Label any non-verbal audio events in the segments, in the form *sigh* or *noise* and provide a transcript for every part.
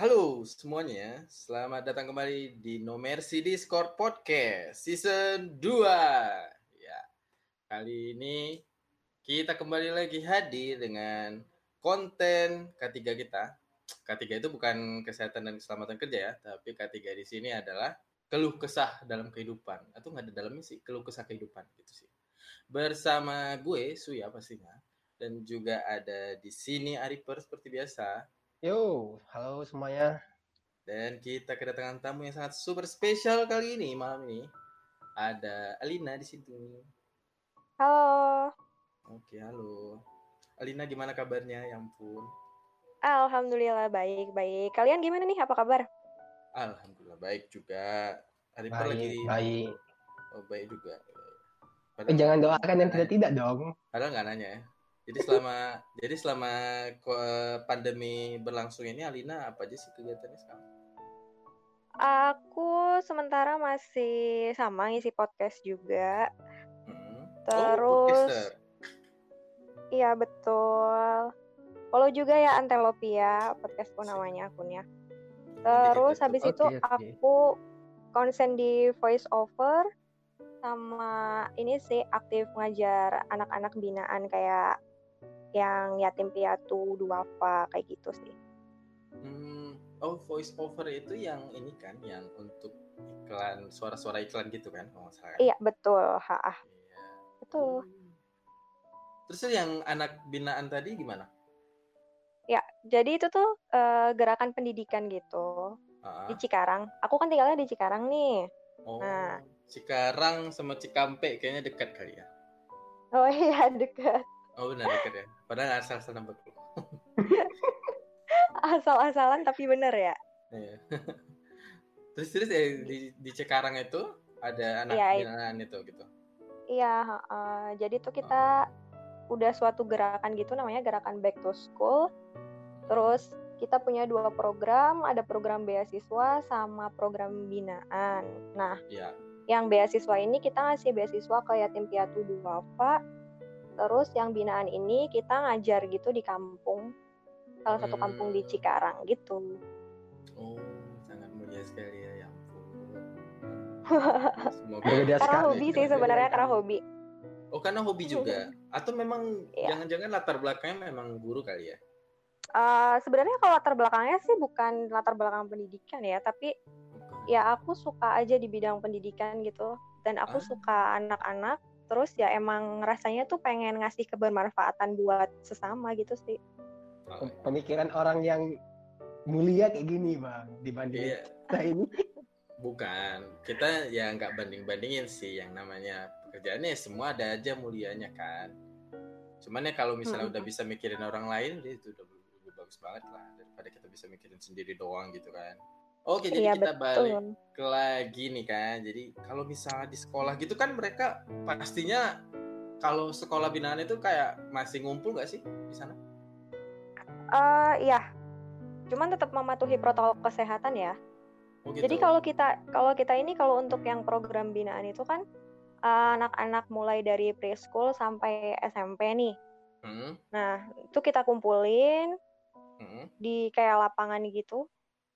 Halo semuanya, selamat datang kembali di No Mercy Discord Podcast Season 2 Ya, kali ini kita kembali lagi hadir dengan konten ketiga kita. K3 itu bukan kesehatan dan keselamatan kerja ya, tapi K3 di sini adalah keluh kesah dalam kehidupan. Atau nggak ada dalamnya sih, keluh kesah kehidupan gitu sih. Bersama gue, Suya pastinya Dan juga ada di sini Ariper seperti biasa Yo, halo semuanya. Dan kita kedatangan tamu yang sangat super spesial kali ini malam ini. Ada Alina di situ. Halo. Oke, halo. Alina gimana kabarnya? Ya ampun. Alhamdulillah baik, baik. Kalian gimana nih? Apa kabar? Alhamdulillah baik juga. Hari Baik, lagi baik. Oh, baik juga. Eh, jangan doakan yang tidak-tidak dong. Padahal nggak nanya ya. Jadi selama jadi selama ko- pandemi berlangsung ini Alina apa aja sih kegiatannya sekarang? Aku sementara masih sama ngisi podcast juga. Hmm. Terus- oh. Iya betul. Follow juga ya Antelopia, podcastku namanya akunnya. Terus kita habis Oke, itu oke. aku konsen di voice over sama ini sih aktif ngajar anak-anak binaan kayak yang yatim piatu, duafa kayak gitu sih. Hmm, oh voice over itu yang ini kan, yang untuk iklan suara-suara iklan gitu kan, kalau nggak salah. kan? Iya betul, ha, ah, Iya. betul. Hmm. Terus yang anak binaan tadi gimana? Ya, jadi itu tuh eh, gerakan pendidikan gitu Ah, di Cikarang. Aku kan tinggalnya di Cikarang nih. oh, Nah. Cikarang sama Cikampek kayaknya dekat kali ya. Oh *laughs* iya deket. Oh benar dekat ya. Padahal asal-asal nambah *laughs* Asal-asalan tapi bener ya. Iya. *laughs* terus terus eh, di di Cikarang itu ada anak itu. binaan itu gitu. Iya, eh, jadi tuh kita udah suatu gerakan gitu namanya gerakan Back to School. Terus kita punya dua program, ada program beasiswa sama program binaan. Nah, Iya. yang beasiswa ini kita ngasih beasiswa ke yatim piatu duafa. Terus yang binaan ini kita ngajar gitu di kampung, salah satu Hmm. kampung di Cikarang gitu. Oh, sangat mulia sekali ya, ya ampun. *laughs* Semoga Berbeda Karena sekali. hobi sih sebenarnya karena hobi. Oh, karena hobi juga. *laughs* Atau memang Iya. jangan-jangan latar belakangnya memang guru kali ya? Eh, sebenarnya kalau latar belakangnya sih bukan latar belakang pendidikan ya, tapi ya aku suka aja di bidang pendidikan gitu. Dan aku Ah. suka anak-anak, terus ya emang rasanya tuh pengen ngasih kebermanfaatan buat sesama gitu sih. Oh, Pemikiran orang yang mulia kayak gini, Bang, dibanding Iya, kita ini. *laughs* bukan. Kita ya nggak banding-bandingin sih yang namanya pekerjaannya semua ada aja mulianya kan. Cuman ya kalau misalnya Mm-mm. udah bisa mikirin orang lain, ya itu udah lebih bagus banget lah daripada kita bisa mikirin sendiri doang gitu kan. Oke, jadi Iya kita balik betul. ke lagi nih kan. Jadi kalau misalnya di sekolah gitu kan mereka pastinya kalau sekolah binaan itu kayak masih ngumpul nggak sih di sana? Eh iya. Cuman tetap mematuhi protokol kesehatan ya. Oh gitu. Jadi kalau kita kalau kita ini kalau untuk yang program binaan itu kan eh, anak-anak mulai dari preschool sampai SMP nih. Hmm, Nah, itu kita kumpulin hmm, di kayak lapangan gitu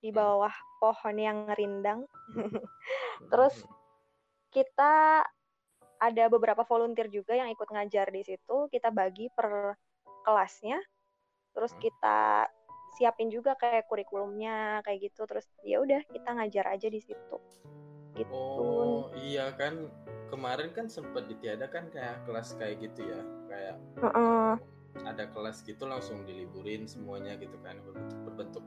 di Hmm. bawah pohon yang rindang. *laughs* Terus hmm. kita ada beberapa volunteer juga yang ikut ngajar di situ. Kita bagi per kelasnya. Terus Hmm. kita siapin juga kayak kurikulumnya kayak gitu. Terus ya udah kita ngajar aja di situ. Gitu. Oh iya kan kemarin kan sempat ditiadakan kayak kelas kayak gitu ya kayak Heeh. ada kelas gitu langsung diliburin semuanya gitu kan berbentuk berbentuk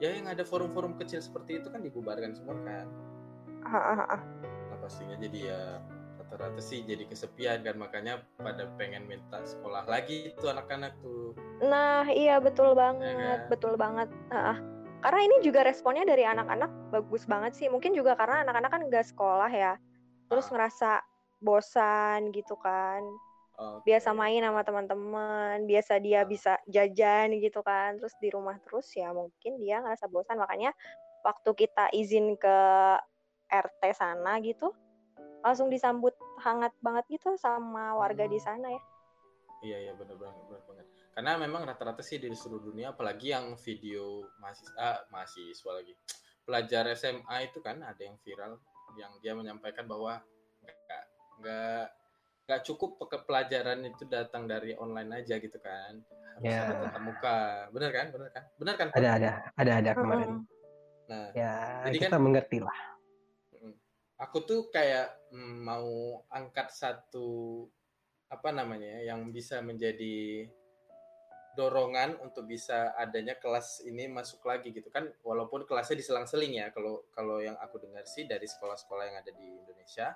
ya yang ada forum-forum kecil seperti itu kan dibubarkan semua kan Heeh, heeh. nah pastinya jadi ya rata-rata sih jadi kesepian kan makanya pada pengen minta sekolah lagi tuh anak-anak tuh Nah, iya betul banget, kan? betul banget. Heeh. Karena ini juga responnya dari anak-anak bagus banget sih. Mungkin juga karena anak-anak kan nggak sekolah ya, terus Ah. ngerasa bosan gitu kan. Oke. Biasa main sama teman-teman, biasa dia bisa jajan gitu kan. Terus di rumah terus ya mungkin dia ngerasa bosan. Makanya waktu kita izin ke RT sana gitu, langsung disambut hangat banget gitu sama warga Hmm. di sana ya. Iya iya benar banget benar banget. karena memang rata-rata sih di seluruh dunia apalagi yang video mahasiswa ah, mahasiswa lagi pelajar SMA itu kan ada yang viral yang dia menyampaikan bahwa nggak nggak nggak cukup pe- pelajaran itu datang dari online aja gitu kan. Harus Ya. ada tatap muka. Bener kan? Bener kan? Bener kan? Ada ada. Ada ada kemarin. Nah Ya Jadi kita kan- mengerti lah. aku tuh kayak mm, mau angkat satu apa namanya ya, yang bisa menjadi dorongan untuk bisa adanya kelas ini masuk lagi gitu kan. Walaupun kelasnya diselang-seling ya. Kalau kalau yang aku dengar sih dari sekolah-sekolah yang ada di Indonesia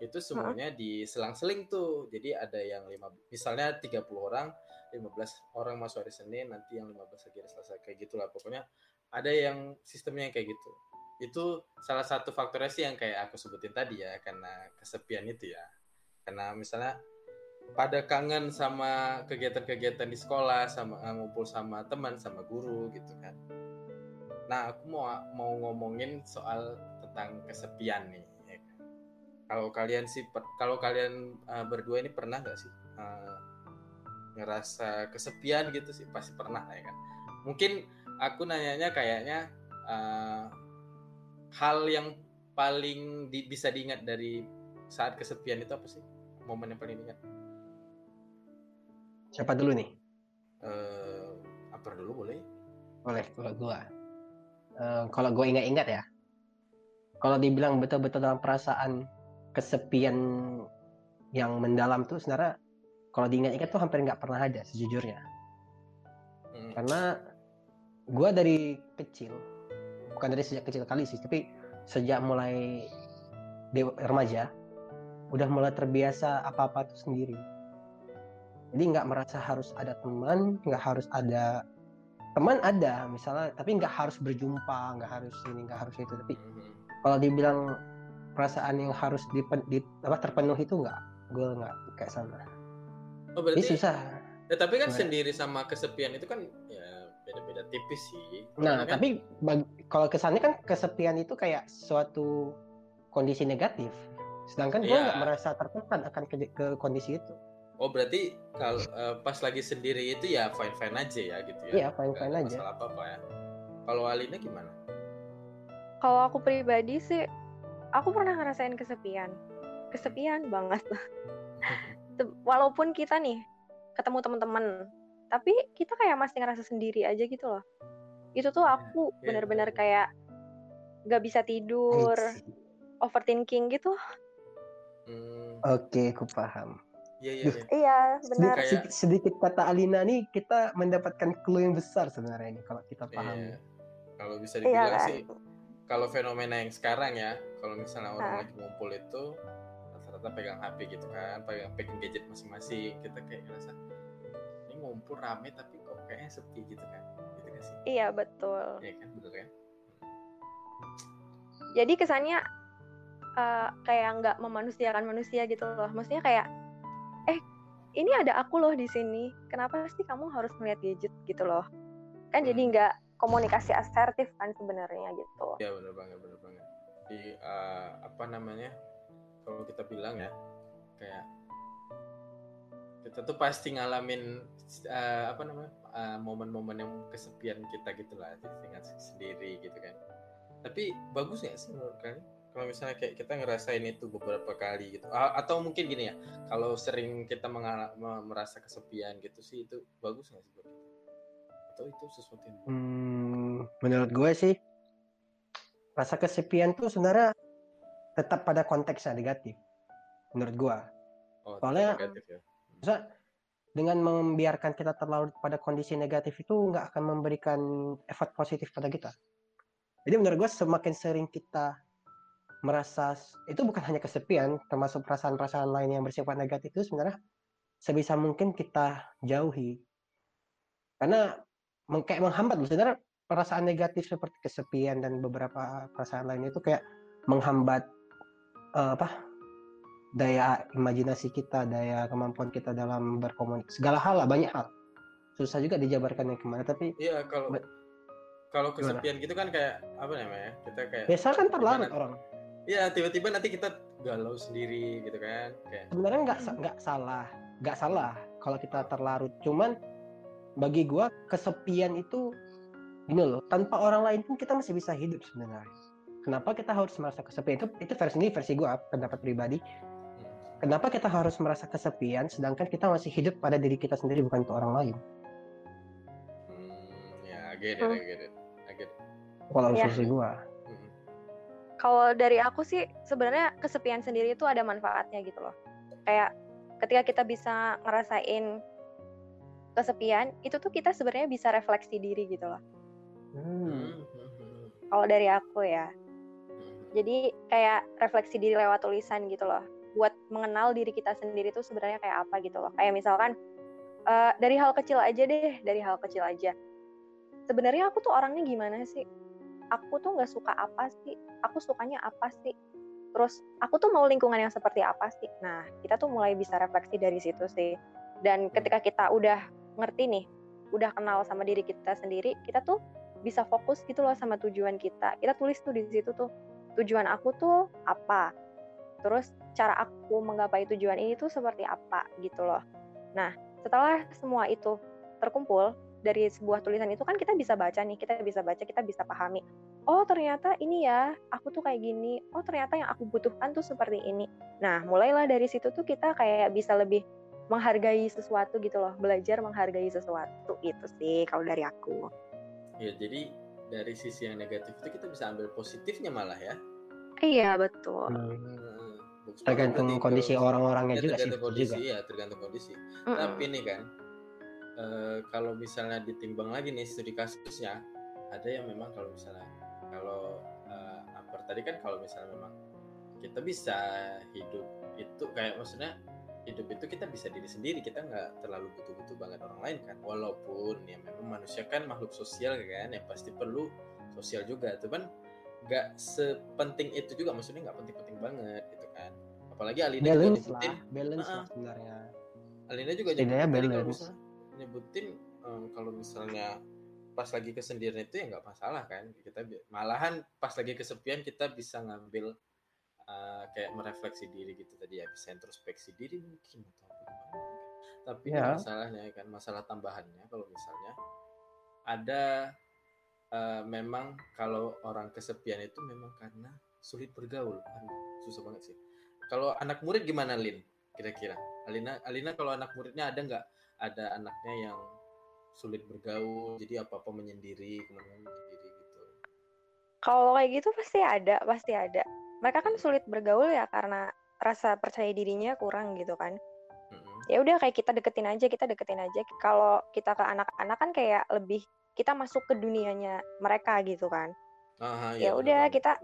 itu semuanya diselang-seling tuh. Jadi ada yang lima misalnya 30 orang 15 orang masuk hari Senin nanti yang 15 lagi hari Selasa. Kayak gitulah pokoknya ada yang sistemnya yang kayak gitu. Itu salah satu faktornya sih yang kayak aku sebutin tadi ya karena kesepian itu ya. Karena misalnya pada kangen sama kegiatan-kegiatan di sekolah sama eh, ngumpul sama teman sama guru gitu kan. Nah aku mau mau ngomongin soal tentang kesepian nih. Kalau kalian sih kalau kalian eh, berdua ini pernah nggak sih eh, ngerasa kesepian gitu sih pasti pernah lah ya kan mungkin aku nanyanya kayaknya eh, hal yang paling di- bisa diingat dari saat kesepian itu apa sih momen yang paling diingat Siapa dulu nih? eh apa dulu boleh Boleh kalau gua. Eh, kalau gua ingat-ingat ya. Kalau dibilang betul-betul dalam perasaan kesepian yang mendalam tuh sebenarnya kalau diingat-ingat tuh hampir nggak pernah ada sejujurnya. Hmm. Karena gua dari kecil, bukan dari sejak kecil kali sih, tapi sejak mulai dewa, remaja, udah mulai terbiasa apa-apa tuh sendiri. Jadi nggak merasa harus ada teman, nggak harus ada teman ada misalnya, tapi nggak harus berjumpa, nggak harus ini, nggak harus itu. Tapi Mhm. kalau dibilang perasaan yang harus dipen, di, apa terpenuhi itu nggak, gue nggak kayak sana. oh Ini berarti susah. ya, tapi kan Gimana? sendiri sama kesepian itu kan ya beda-beda tipis sih Nah, Karena kan- tapi bag- kalau kesannya kan kesepian itu kayak suatu kondisi negatif. Sedangkan gue Iya. nggak merasa tertekan akan ke, ke kondisi itu. oh berarti kalau eh, pas lagi sendiri itu ya fine fine aja ya gitu ya Iya, fine fine aja. masalah apa apa ya kalau Alina gimana Kalau aku pribadi sih, aku pernah ngerasain kesepian. Kesepian banget. *laughs* Walaupun kita nih ketemu teman-teman, tapi kita kayak masih ngerasa sendiri aja gitu loh. Itu tuh aku Iya. bener-bener kayak gak bisa tidur, overthinking gitu. Hmm, Oke, aku paham. iya iya iya. Iya, benar. Kayak- Sedikit, sedikit kata Alina nih, kita mendapatkan clue yang besar sebenarnya ini kalau kita paham. Iya. kalau bisa Iya dibilang kan? sih kalau fenomena yang sekarang ya kalau misalnya orang Ah. lagi ngumpul itu rata-rata pegang HP gitu kan pegang pegang gadget masing-masing kita kayak ngerasa ini ngumpul rame tapi kok kayaknya sepi gitu kan gitu gak sih Iya, betul. Iya kan bener kan Jadi kesannya eh, kayak nggak memanusiakan manusia gitu loh. Maksudnya kayak, eh ini ada aku loh di sini. Kenapa sih kamu harus melihat gadget gitu loh? Kan jadi Hmm. nggak komunikasi asertif kan sebenarnya gitu. ya bener banget bener banget. Di eh, apa namanya kalau kita bilang ya kayak kita tuh pasti ngalamin eh, apa namanya eh, momen-momen yang kesepian kita gitu lah dengan sendiri gitu kan. Tapi bagus nggak sih menurut kalian? Kalau misalnya kayak kita ngerasain itu beberapa kali gitu. A- atau mungkin gini ya kalau sering kita merasa kesepian gitu sih itu bagus nggak sih buat atau itu sesuatu yang Hmm, menurut gue sih rasa kesepian tuh sebenarnya tetap pada konteksnya negatif. Menurut gue. oh, Soalnya- negatif ya Maksudnya dengan membiarkan kita terlarut pada kondisi negatif itu nggak akan memberikan efek positif pada kita. Jadi menurut gue semakin sering kita merasa itu bukan hanya kesepian, termasuk perasaan-perasaan lain yang bersifat negatif itu sebenarnya sebisa mungkin kita jauhi. Karena meng- kayak menghambat loh. sebenarnya perasaan negatif seperti kesepian dan beberapa perasaan lain itu kayak menghambat eh, apa daya imajinasi kita, daya kemampuan kita dalam berkomunikasi, segala hal lah, banyak hal. Susah juga dijabarkan yang ke mana, tapi Iya kalau kalau kesepian gitu kan kayak apa namanya kita kayak biasa kan terlarut Gimana? orang. Iya tiba-tiba nanti kita galau sendiri gitu kan kayak Sebenarnya nggak nggak salah, nggak salah kalau kita terlarut. Cuman bagi gua kesepian itu gini loh tanpa orang lain pun kita masih bisa hidup sebenarnya kenapa kita harus merasa kesepian itu itu versi ini versi gua pendapat pribadi kenapa kita harus merasa kesepian sedangkan kita masih hidup pada diri kita sendiri bukan untuk orang lain Hmm, ya, I get it, I get it, I get it. kalau Ya. versi gua Hmm. Kalau dari aku sih sebenarnya kesepian sendiri itu ada manfaatnya gitu loh. Kayak ketika kita bisa ngerasain kesepian, itu tuh kita sebenarnya bisa refleksi diri gitu loh. Hmm. Hmm, hmm, hmm, Kalau dari aku ya. Jadi kayak refleksi diri lewat tulisan gitu loh. Buat mengenal diri kita sendiri tuh sebenarnya kayak apa gitu loh. Kayak misalkan eh, dari hal kecil aja deh, dari hal kecil aja. Sebenarnya aku tuh orangnya gimana sih? Aku tuh nggak suka apa sih? Aku sukanya apa sih? Terus aku tuh mau lingkungan yang seperti apa sih? Nah, kita tuh mulai bisa refleksi dari situ sih. Dan ketika kita udah ngerti nih, udah kenal sama diri kita sendiri, kita tuh bisa fokus gitu loh sama tujuan kita. Kita tulis tuh di situ tuh tujuan aku tuh apa. Terus cara aku menggapai tujuan ini tuh seperti apa gitu loh. Nah, setelah semua itu terkumpul dari sebuah tulisan itu kan kita bisa baca nih, kita bisa baca, kita bisa pahami. Oh, ternyata ini ya, aku tuh kayak gini. Oh, ternyata yang aku butuhkan tuh seperti ini. Nah, mulailah dari situ tuh kita kayak bisa lebih menghargai sesuatu gitu loh, belajar menghargai sesuatu itu sih kalau dari aku. Ya, jadi dari sisi yang negatif itu kita bisa ambil positifnya malah ya. Iya, betul. Hmm. Hmm, tergantung berarti kondisi orang-orangnya Ya, juga sih tergantung betul kondisi juga ya tergantung kondisi Mm-mm. tapi nih kan eh, kalau misalnya ditimbang lagi nih studi kasusnya ada yang memang kalau misalnya kalau eh, apa tadi kan kalau misalnya memang kita bisa hidup itu kayak maksudnya hidup itu kita bisa diri sendiri kita nggak terlalu butuh-butuh banget orang lain kan. Walaupun ya memang manusia kan makhluk sosial kan yang pasti perlu sosial juga. Cuman nggak sepenting itu juga maksudnya nggak penting-penting banget gitu kan. Apalagi Alina juga balance nyebutin lah balance Ah, lah sebenarnya. Alina juga Setidaknya nyebutin kalau balance. misalnya nyebutin em, kalau misalnya pas lagi kesendirian itu ya nggak masalah kan. Kita malahan pas lagi kesepian kita bisa ngambil eh, kayak merefleksi diri gitu tadi ya bisa introspeksi diri mungkin atau gimana tapi Ya. masalahnya kan masalah tambahannya kalau misalnya ada eh, memang kalau orang kesepian itu memang karena sulit bergaul. Aduh, susah banget sih. Kalau anak murid gimana Lin kira-kira? Alina Alina kalau anak muridnya ada nggak? Ada anaknya yang sulit bergaul jadi apa apa menyendiri ke mana-mana menyendiri gitu. Kalau kayak gitu pasti ada, pasti ada. Mereka kan sulit bergaul ya karena rasa percaya dirinya kurang gitu kan. Ya udah kayak kita deketin aja, kita deketin aja. Kalau kita ke anak-anak kan kayak lebih kita masuk ke dunianya mereka gitu kan. Ah, Ya iya, benar udah, kita-.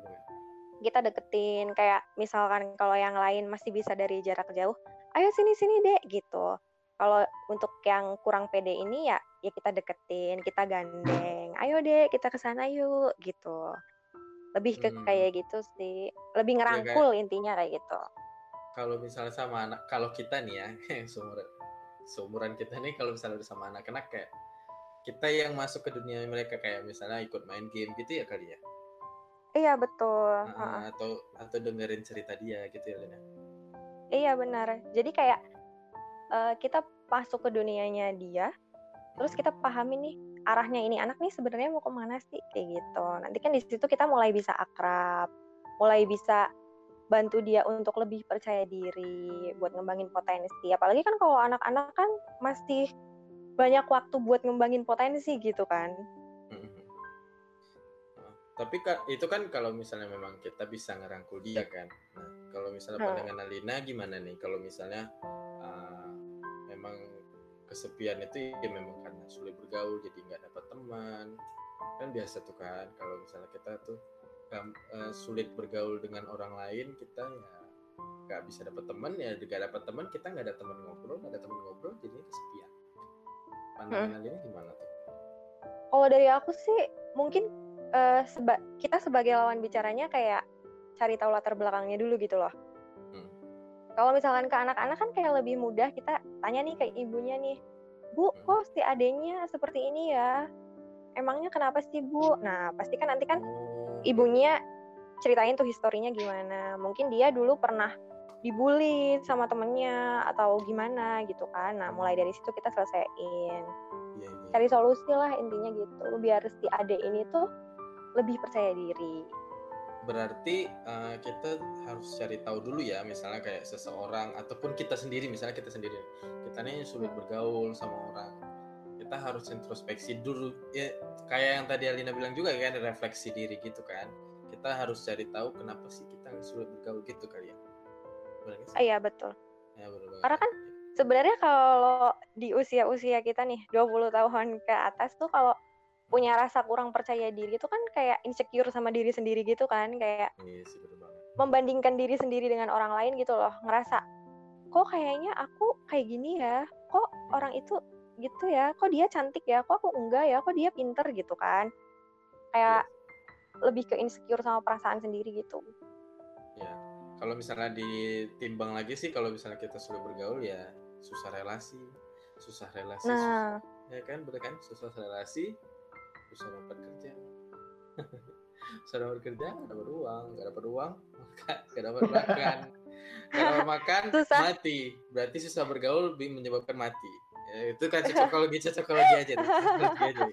Kita deketin kayak misalkan kalau yang lain masih bisa dari jarak jauh, ayo sini sini dek gitu. Kalau untuk yang kurang pede ini ya ya kita deketin, kita gandeng. Ayo dek kita ke sana yuk gitu. Lebih ke Hmm. kayak gitu sih. Lebih kayak- ngerangkul intinya kayak gitu. kalau misalnya sama anak kalau kita nih ya *laughs* seumuran seumuran kita nih kalau misalnya sama anak-anak kayak kita yang masuk ke dunia mereka kayak misalnya ikut main game gitu ya kali ya Iya betul. Ah, Heeh. atau atau dengerin cerita dia gitu ya Lina Iya benar. Jadi kayak eh, kita masuk ke dunianya dia, terus kita pahami nih arahnya ini anak nih sebenarnya mau ke mana sih kayak gitu. Nanti kan di situ kita mulai bisa akrab, mulai bisa bantu dia untuk lebih percaya diri, buat ngembangin potensi. Apalagi kan kalau anak-anak kan masih banyak waktu buat ngembangin potensi gitu kan. Mhm. Nah, tapi itu kan kalau misalnya memang kita bisa ngerangkul dia kan. Nah, kalau misalnya Hmm. pandangan Alina gimana nih? Kalau misalnya uh, memang kesepian itu ya memang karena sulit bergaul jadi nggak dapat teman. Kan biasa tuh kan kalau misalnya kita tuh uh, sulit bergaul dengan orang lain kita ya nggak bisa dapat teman ya nggak dapat teman kita nggak ada teman ngobrol nggak ada teman ngobrol jadi kesepian. Pandangan Alina gimana tuh? Kalau dari aku sih mungkin eh, seba- kita sebagai lawan bicaranya kayak cari tahu latar belakangnya dulu gitu loh. Kalau misalkan ke anak-anak kan kayak lebih mudah kita tanya nih ke ibunya nih, Bu, Hmm. kok si adenya seperti ini ya? Emangnya kenapa sih Bu? Nah pasti kan nanti kan Oh, ibunya ceritain tuh historinya gimana. Mungkin dia dulu pernah dibully sama temennya atau gimana gitu kan. Nah mulai dari situ kita selesaiin. Iya, iya. cari solusi lah intinya gitu biar si ade ini tuh lebih percaya diri Berarti eh, kita harus cari tahu dulu ya, misalnya kayak seseorang ataupun kita sendiri, misalnya kita sendiri, kita nih sulit bergaul sama orang. Kita harus introspeksi dulu, ya kayak yang tadi Alina bilang juga kan, refleksi diri gitu kan. Kita harus cari tahu kenapa sih kita sulit bergaul gitu kali ya. Ah, iya betul Ya. Karena kan sebenarnya kalau di usia-usia kita nih 20 tahun ke atas tuh kalau punya rasa kurang percaya diri itu kan kayak insecure sama diri sendiri gitu kan kayak Iya sih benar banget. membandingkan diri sendiri dengan orang lain gitu loh ngerasa kok kayaknya aku kayak gini ya? Kok orang itu gitu ya? Kok dia cantik ya? Kok aku enggak ya? Kok dia pinter? gitu kan. Kayak lebih ke insecure sama perasaan sendiri gitu. Ya, kalau misalnya ditimbang lagi sih, kalau misalnya kita sudah bergaul ya susah relasi, susah relasi, nah. susah, ya kan, bener kan, susah relasi, susah dapat kerja, *laughs* susah dapat kerja, nggak dapat uang, nggak dapat uang, maka nggak dapat makan, nggak dapat *laughs* makan, Susah. mati, berarti susah bergaul bi- menyebabkan mati. Ya, itu kan cocokologi cocokologi aja, tuh. Cocokologi aja.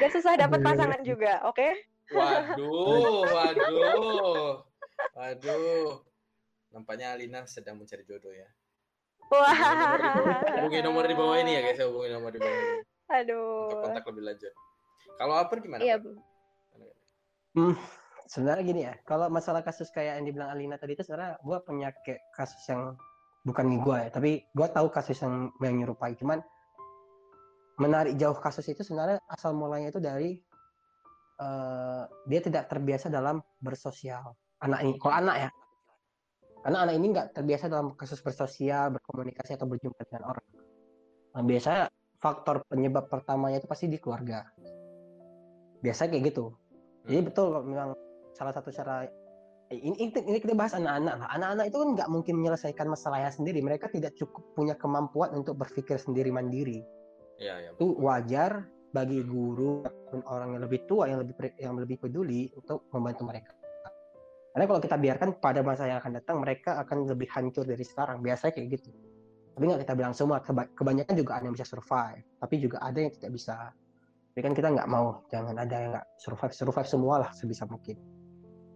gak susah dapat pasangan juga oke Waduh, waduh, waduh. Nampaknya Alina sedang mencari jodoh ya. wah Hubungi nomor di bawah ini ya guys, hubungi nomor di bawah ini untuk aduh kontak lebih lanjut. Kalau Aper gimana? iya Per? Hmm, sebenarnya gini ya, kalau masalah kasus kayak yang dibilang Alina tadi itu sebenarnya gue punya kayak kasus yang bukan gue ya, tapi gue tahu kasus yang yang nyerupai. Cuman menarik jauh kasus itu sebenarnya asal mulanya itu dari eh, dia tidak terbiasa dalam bersosial. Anak ini, kalau anak ya, karena anak ini nggak terbiasa dalam kasus bersosial, berkomunikasi atau berjumpa dengan orang. Nah, biasanya faktor penyebab pertamanya itu pasti di keluarga. Biasanya kayak gitu. Jadi Hmm. betul memang salah satu cara eh, ini, ini, kita bahas anak-anak lah. Anak-anak itu kan nggak mungkin menyelesaikan masalahnya sendiri. Mereka tidak cukup punya kemampuan untuk berpikir sendiri mandiri. Iya, iya. Itu wajar bagi guru ataupun orang yang lebih tua yang lebih yang lebih peduli untuk membantu mereka. Karena kalau kita biarkan pada masa yang akan datang mereka akan lebih hancur dari sekarang. Biasanya kayak gitu. Tapi nggak kita bilang semua. Keba- Kebanyakan juga ada yang bisa survive. Tapi juga ada yang tidak bisa. Tapi kan kita nggak mau. Jangan ada yang nggak survive. Survive semua lah sebisa mungkin.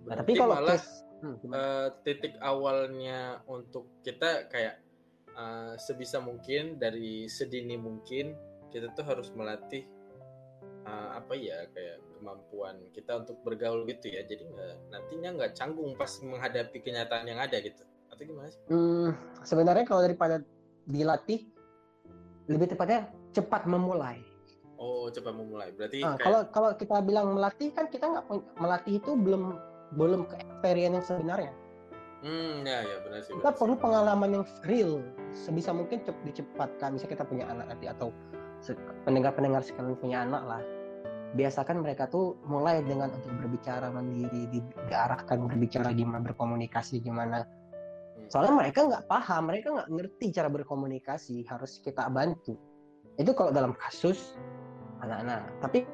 Nah, tapi kalau malah case, hmm, gimana? eh, titik awalnya untuk kita kayak eh, sebisa mungkin dari sedini mungkin kita tuh harus melatih eh, apa ya kayak kemampuan kita untuk bergaul gitu ya. Jadi nggak nantinya nggak canggung pas menghadapi kenyataan yang ada gitu. Atau gimana sih? Hmm, sebenarnya kalau daripada dilatih, lebih tepatnya cepat memulai. Oh, coba memulai. Berarti Nah, kayak kalau kalau kita bilang melatih kan kita nggak melatih itu belum belum ke experience yang sebenarnya. hmm ya ya benar sih. Kita benar sih. perlu pengalaman yang real, sebisa mungkin cep dicepatkan. Misalnya kita punya anak nanti atau pendengar-pendengar sekalian punya anak lah. Biasakan mereka tuh mulai dengan untuk berbicara mandiri, di- diarahkan berbicara gimana berkomunikasi gimana. Soalnya mereka nggak paham, mereka nggak ngerti cara berkomunikasi, harus kita bantu. Itu kalau dalam kasus anak-anak. Tapi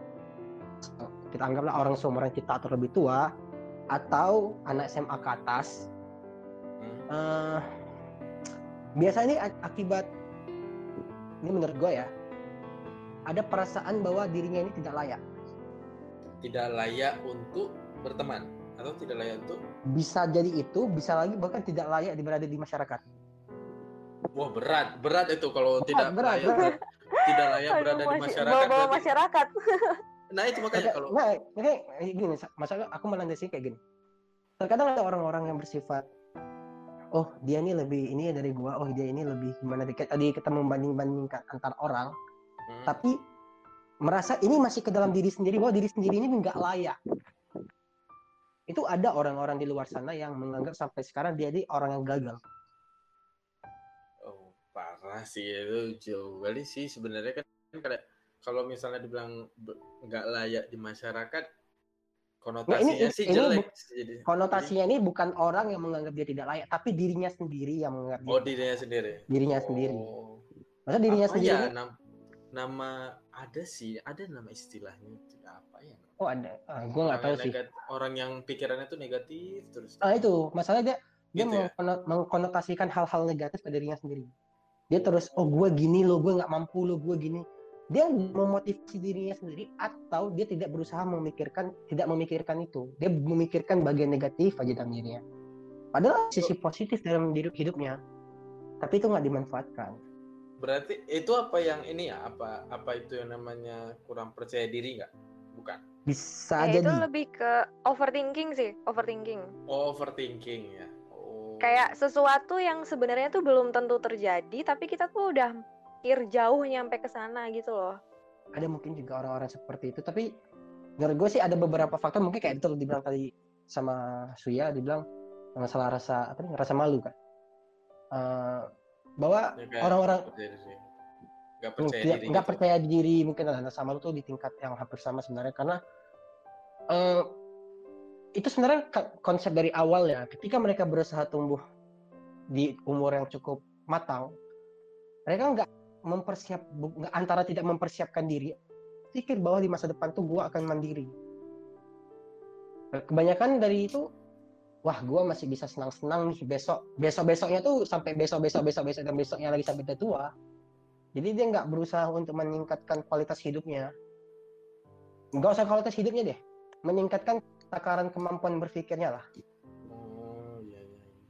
kita anggaplah orang seumuran kita atau lebih tua atau anak SMA ke atas Hmm. eh biasanya ini akibat ini menurut gue ya ada perasaan bahwa dirinya ini tidak layak Tidak layak untuk berteman atau tidak layak untuk? Bisa jadi itu bisa lagi bahkan tidak layak berada di masyarakat. Wah berat, berat itu kalau tidak berat, layak berat. tidak layak Aduh, berada di masy- masyarakat. berarti- masyarakat. *laughs* Nah itu makanya Maka- kalau nah, makanya eh, gini masalah aku melandasi kayak gini. Terkadang ada orang-orang yang bersifat oh dia ini lebih ini dari gua oh dia ini lebih gimana dikit tadi kita membanding-bandingkan antar orang Hmm, tapi merasa ini masih ke dalam diri sendiri bahwa diri sendiri ini nggak layak itu ada orang-orang di luar sana yang menganggap sampai sekarang dia ini orang yang gagal oh, parah sih itu jauh kali sih sebenarnya kan kalau misalnya dibilang nggak layak di masyarakat konotasinya ini- sih ini jelek. Jadi, konotasinya ini bukan orang yang menganggap dia tidak layak tapi dirinya sendiri yang menganggap oh dia dirinya sendiri. dirinya Oh. sendiri masa dirinya Apa sendiri ya, ini- nam- nama ada sih, ada nama istilahnya tidak apa ya? Oh ada ah, gue nggak tahu sih orang yang pikirannya tuh negatif terus. ah itu masalahnya dia dia Gitu ya? mengkono- mengkonotasikan hal-hal negatif ke dirinya sendiri dia terus oh gue gini lo gue nggak mampu lo gue gini dia memotivasi dirinya sendiri atau dia tidak berusaha memikirkan tidak memikirkan itu dia memikirkan bagian negatif aja dalam dirinya padahal sisi positif dalam hidup hidupnya tapi itu nggak dimanfaatkan Berarti itu apa yang ini ya? Apa apa itu yang namanya kurang percaya diri nggak? Bukan. Bisa Ya, jadi itu lebih ke overthinking sih, overthinking. Overthinking ya. Oh. Kayak sesuatu yang sebenarnya tuh belum tentu terjadi, tapi kita tuh udah pikir jauh nyampe ke sana gitu loh. ada mungkin juga orang-orang seperti itu tapi menurut gue sih ada beberapa faktor mungkin kayak itu dibilang tadi sama Suya dibilang masalah rasa apa nih rasa malu kan Eh, bahwa orang-orang. Nggak percaya diri. nggak gitu. percaya diri mungkin ada sama lu tuh di tingkat yang hampir sama sebenarnya karena eh, itu sebenarnya konsep dari awal ya ketika mereka berusaha tumbuh di umur yang cukup matang mereka nggak mempersiap antara tidak mempersiapkan diri pikir bahwa di masa depan tuh gua akan mandiri kebanyakan dari itu wah gua masih bisa senang-senang nih besok besok besoknya tuh sampai besok besok besok besok dan besoknya lagi sampai tua jadi dia nggak berusaha untuk meningkatkan kualitas hidupnya nggak usah kualitas hidupnya deh meningkatkan takaran kemampuan berpikirnya lah Oh iya iya. iya.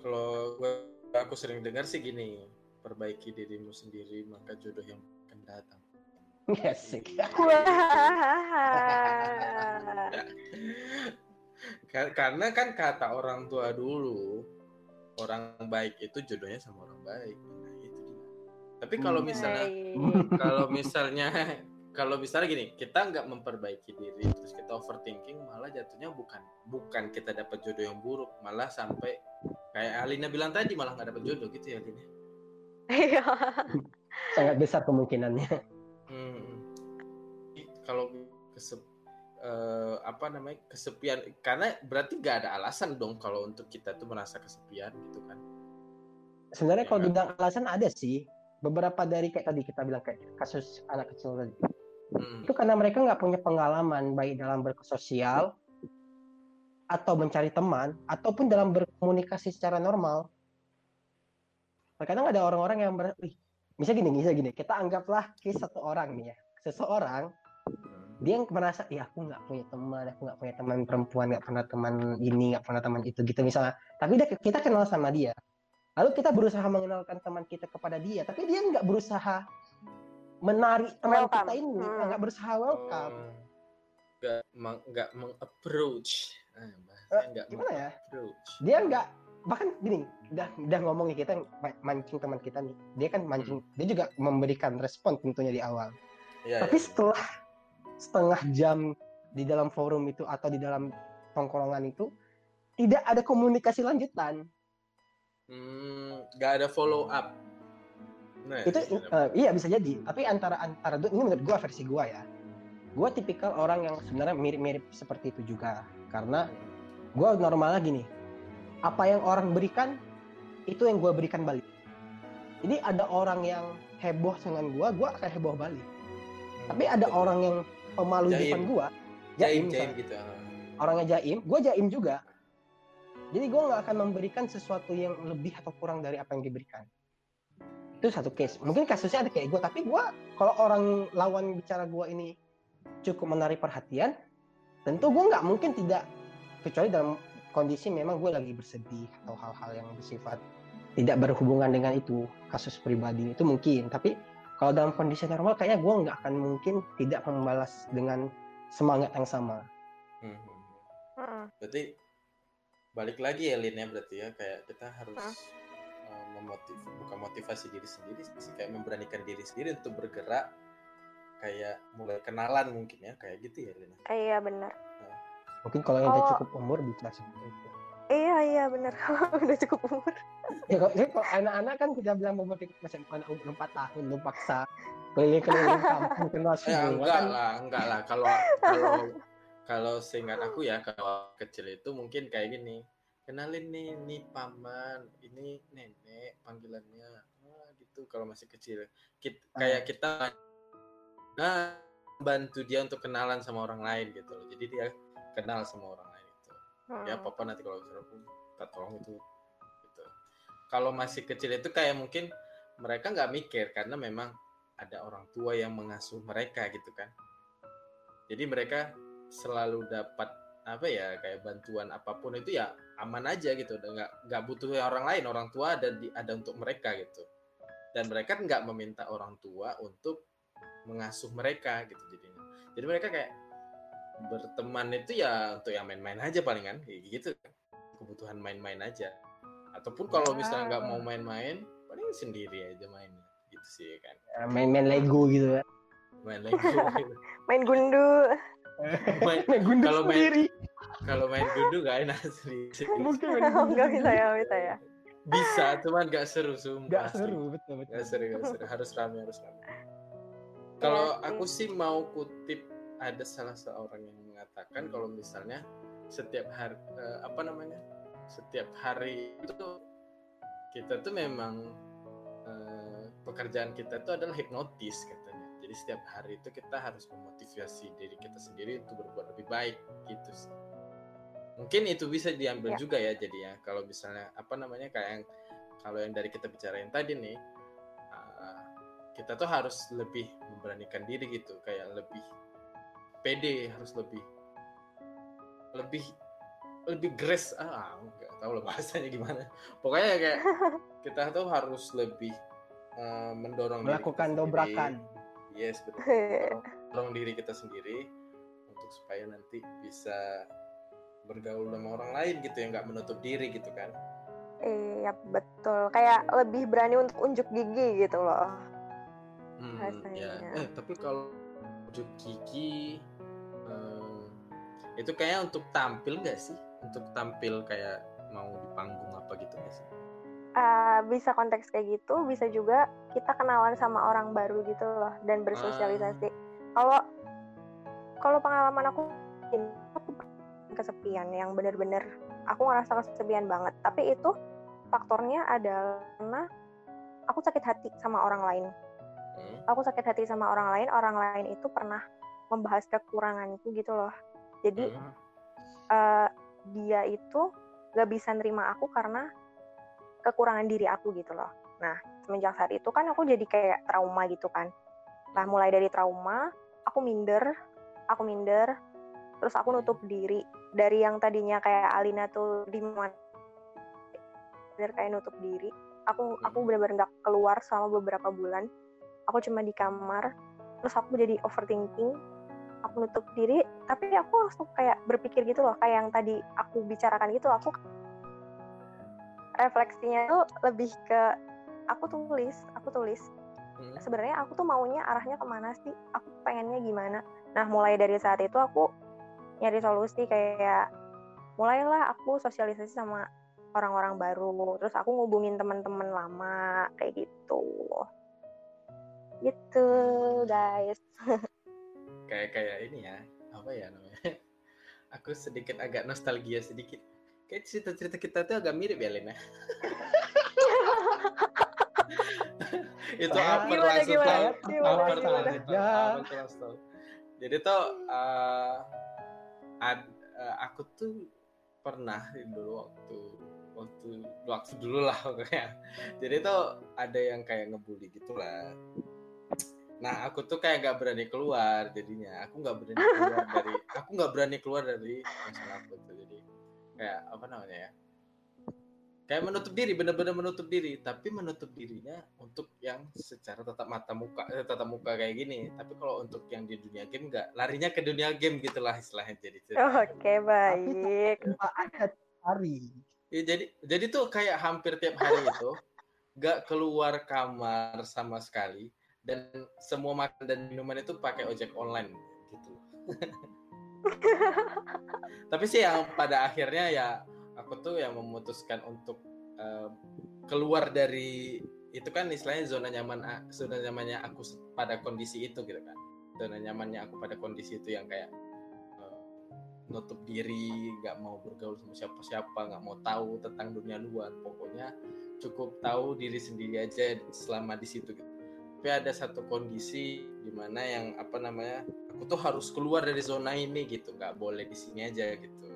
Kalau gue aku sering dengar sih gini, perbaiki dirimu sendiri maka jodoh yang akan datang. Asik. Wah. *laughs* Ka- Karena kan kata orang tua dulu, orang baik itu jodohnya sama orang baik. Tapi kalau Hmm. misalnya kalau misalnya kalau misalnya gini kita nggak memperbaiki diri terus kita overthinking malah jatuhnya bukan bukan kita dapat jodoh yang buruk malah sampai kayak Alina bilang tadi malah nggak dapat jodoh gitu ya Alina Iya. sangat besar kemungkinannya Hmm. kalau kesep eh, apa namanya kesepian karena berarti nggak ada alasan dong kalau untuk kita tuh merasa kesepian gitu kan sebenarnya kalau Iya. dibilang alasan ada sih beberapa dari kayak tadi kita bilang kayak kasus anak kecil tadi. Hmm. itu karena mereka nggak punya pengalaman baik dalam bersosial atau mencari teman ataupun dalam berkomunikasi secara normal. Terkadang ada orang-orang yang ber, Wih, bisa gini bisa gini kita anggaplah case satu orang nih ya seseorang dia yang merasa ya aku nggak punya teman aku nggak punya teman perempuan nggak pernah teman ini nggak pernah teman itu gitu misalnya. Tapi kita kenal sama dia lalu kita berusaha mengenalkan teman kita kepada dia tapi dia nggak berusaha menarik teman Welcome. kita ini Hmm. nggak berusaha welcome nggak meng, nggak mengapproach ah, Eh, nggak gimana ya? dia nggak bahkan gini udah udah ngomong nih kita ma- mancing teman kita nih dia kan mancing dia juga memberikan respon tentunya di awal Iya, tapi iya. setelah setengah jam di dalam forum itu atau di dalam tongkrongan itu tidak ada komunikasi lanjutan Hmm, nggak ada follow up. Nah, itu iya, eh, iya bisa jadi. Tapi antara antara ini menurut gua versi gua ya. Gua tipikal orang yang sebenarnya mirip-mirip seperti itu juga. Karena gua normalnya gini apa yang orang berikan itu yang gua berikan balik. Jadi ada orang yang heboh dengan gua gua akan heboh balik. Tapi ada orang yang pemalu di depan gua jaim jaim, jaim gitu. orangnya jaim gua jaim juga jadi gua nggak akan memberikan sesuatu yang lebih atau kurang dari apa yang diberikan itu satu case mungkin kasusnya ada kayak gua tapi gua kalau orang lawan bicara gua ini cukup menarik perhatian tentu gua nggak mungkin tidak kecuali dalam kondisi memang gue lagi bersedih atau hal-hal yang bersifat tidak berhubungan dengan itu kasus pribadi itu mungkin tapi kalau dalam kondisi normal kayaknya gue nggak akan mungkin tidak membalas dengan semangat yang sama Hmm, hmm, hmm. Heeh. Berarti balik lagi ya Lin ya berarti ya kayak kita harus uh, memotiv bukan motivasi diri sendiri sih kayak memberanikan diri sendiri untuk bergerak kayak mulai kenalan mungkin ya kayak gitu ya Lin. Eh, Iya benar. mungkin kalau yang udah Oh. cukup umur bisa seperti itu Iya iya benar. *laughs* Udah cukup umur. ya kalau, ya, kalau anak-anak kan kita bilang memetik masih anak umur empat tahun lu paksa keliling-keliling *laughs* kampung kenal Ya semua enggak kan lah, enggak lah kalau kalau *laughs* kalau seingat aku ya kalau kecil itu mungkin kayak gini. Kenalin nih, nih paman, ini nenek panggilannya. Wah, gitu kalau masih kecil. Kit- kayak kita nah bantu dia untuk kenalan sama orang lain gitu loh. Jadi dia kenal sama orang lain itu. Ya Hmm. papa nanti kalau misalnya aku minta tolong itu gitu. kalau masih kecil itu kayak mungkin mereka nggak mikir karena memang ada orang tua yang mengasuh mereka gitu kan jadi mereka selalu dapat apa ya kayak bantuan apa pun itu ya aman aja gitu. Dan nggak nggak butuh orang lain orang tua ada di ada untuk mereka gitu. Dan mereka nggak meminta orang tua untuk mengasuh mereka gitu jadinya. Jadi mereka kayak berteman itu ya untuk yang main-main aja palingan kayak gitu. Kebutuhan main-main aja. Ataupun kalau misalnya nggak mau main-main paling sendiri aja mainnya. Gitu sih kan. Ya, main-main Lego gitu ya main lagi *laughs* Main gundu. Main main gundu Kalau main- sendiri kalau main gundu gak enak sih mungkin main *laughs* Oh, gundu nggak bisa ya, nggak bisa ya. bisa cuman gak seru sumpah nggak seru betul betul Gak seru, gak seru. Harus rame, harus rame. *laughs* Kalau Iya aku sih mau kutip ada salah seorang yang mengatakan kalau misalnya setiap hari eh, apa namanya setiap hari itu kita tuh memang eh, pekerjaan kita itu adalah hipnotis katanya. Jadi setiap hari itu kita harus memotivasi diri kita sendiri untuk berbuat lebih baik gitu sih. Mungkin itu bisa diambil Ya. juga ya jadi ya kalau misalnya apa namanya kayak yang kalau yang dari kita bicarain tadi nih uh, kita tuh harus lebih memberanikan diri gitu. Kayak lebih pede harus lebih lebih lebih grace. Ah nggak tahu lah bahasanya gimana. Pokoknya kayak *laughs* kita tuh harus lebih uh, mendorong melakukan dobrakan yes betul Mendorong- mendorong diri kita sendiri untuk supaya nanti bisa bergaul sama orang lain gitu yang nggak menutup diri gitu kan Iya betul. Kayak lebih berani untuk unjuk gigi gitu loh. Hmm, Rasanya. ya. Eh, tapi kalau ujuk gigi eh, itu kayak untuk tampil nggak sih? Untuk tampil kayak mau di panggung apa gitu nggak sih? Ah, bisa konteks kayak gitu, bisa juga kita kenalan sama orang baru gitu loh dan bersosialisasi. Kalau kalau pengalaman aku ini aku kesepian yang bener-bener aku ngerasa kesepian banget. Tapi itu faktornya adalah karena aku sakit hati sama orang lain. Hmm. Aku sakit hati sama orang lain. Orang lain itu pernah membahas kekuranganku gitu loh. Jadi Hmm. eh, dia itu gak bisa nerima aku karena kekurangan diri aku gitu loh. Nah, semenjak saat itu kan aku jadi kayak trauma gitu kan. Nah, mulai dari trauma, aku minder, aku minder, terus aku nutup diri dari yang tadinya kayak Alina tuh di mana kayak nutup diri. Aku aku benar-benar nggak keluar selama beberapa bulan. Aku cuma di kamar, terus aku jadi overthinking, aku nutup diri tapi aku langsung kayak berpikir gitu loh kayak yang tadi aku bicarakan gitu aku refleksinya tuh lebih ke aku tulis aku tulis. Hmm. sebenarnya aku tuh maunya arahnya ke mana sih? Aku pengennya gimana? Nah mulai dari saat itu aku nyari solusi kayak mulailah aku sosialisasi sama orang-orang baru. Terus aku ngubungin teman-teman lama kayak gitu. Gitu guys. *laughs* Kayak kayak ini ya. Apa ya namanya? *laughs* Aku sedikit agak nostalgia sedikit. Kayak cerita-cerita kita tuh agak mirip ya Lena. *laughs* itu Saya- apa Gimana, langsung gimana? tahu. Gimana, tahu, Ya. Jadi tuh eh, ad- eh, aku tuh pernah dulu waktu waktu waktu dulu lah pokoknya. Jadi tuh ada yang kayak ngebully gitulah. Nah aku tuh kayak gak berani keluar jadinya. Aku nggak berani keluar dari aku nggak berani keluar dari masalah aku tuh. Jadi kayak apa namanya ya? Kayak menutup diri, bener-bener menutup diri. Tapi menutup dirinya untuk yang secara tatap mata muka, eh, tatap muka kayak gini. Tapi kalau untuk yang di dunia game nggak, larinya ke dunia game gitulah istilahnya jadi. oke baik Tanpa ada hari Ya, jadi jadi tuh kayak hampir tiap hari *laughs* itu nggak keluar kamar sama sekali dan semua makan dan minuman itu pakai ojek online gitu. *laughs* Tapi sih yang pada akhirnya ya aku tuh yang memutuskan untuk eh, keluar dari itu kan istilahnya zona nyaman zona nyamannya aku pada kondisi itu gitu kan. Zona nyamannya aku pada kondisi itu yang kayak eh, nutup diri, nggak mau bergaul sama siapa-siapa, nggak mau tahu tentang dunia luar. Pokoknya cukup tahu diri sendiri aja selama di situ. Gitu. Tapi ada satu kondisi di mana yang apa namanya, aku tuh harus keluar dari zona ini gitu, nggak boleh di sini aja gitu.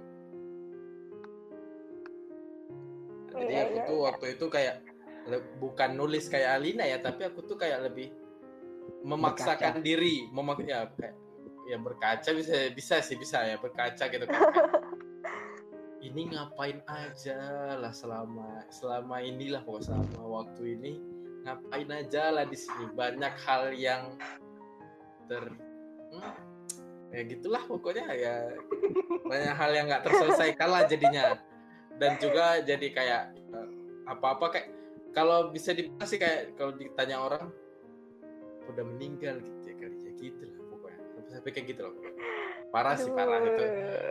Nah, jadi Iya, aku iya, tuh iya. waktu itu kayak bukan nulis kayak Alina ya tapi aku tuh kayak lebih memaksakan diri. Memak ya kayak ya berkaca bisa bisa sih bisa ya berkaca gitu kan. Kayak, *laughs* ini ngapain aja lah selama selama inilah pokoknya selama waktu ini ngapain aja lah di sini. Banyak hal yang ter hmm, ya gitulah pokoknya ya. Banyak hal yang nggak terselesaikan lah jadinya. Dan juga jadi kayak eh, apa-apa kayak kalau bisa dikasih kayak kalau ditanya orang udah meninggal gitu ya kali ya. Gitu lah pokoknya. Sampai sampai kayak gitu loh. Parah sih parah. Itu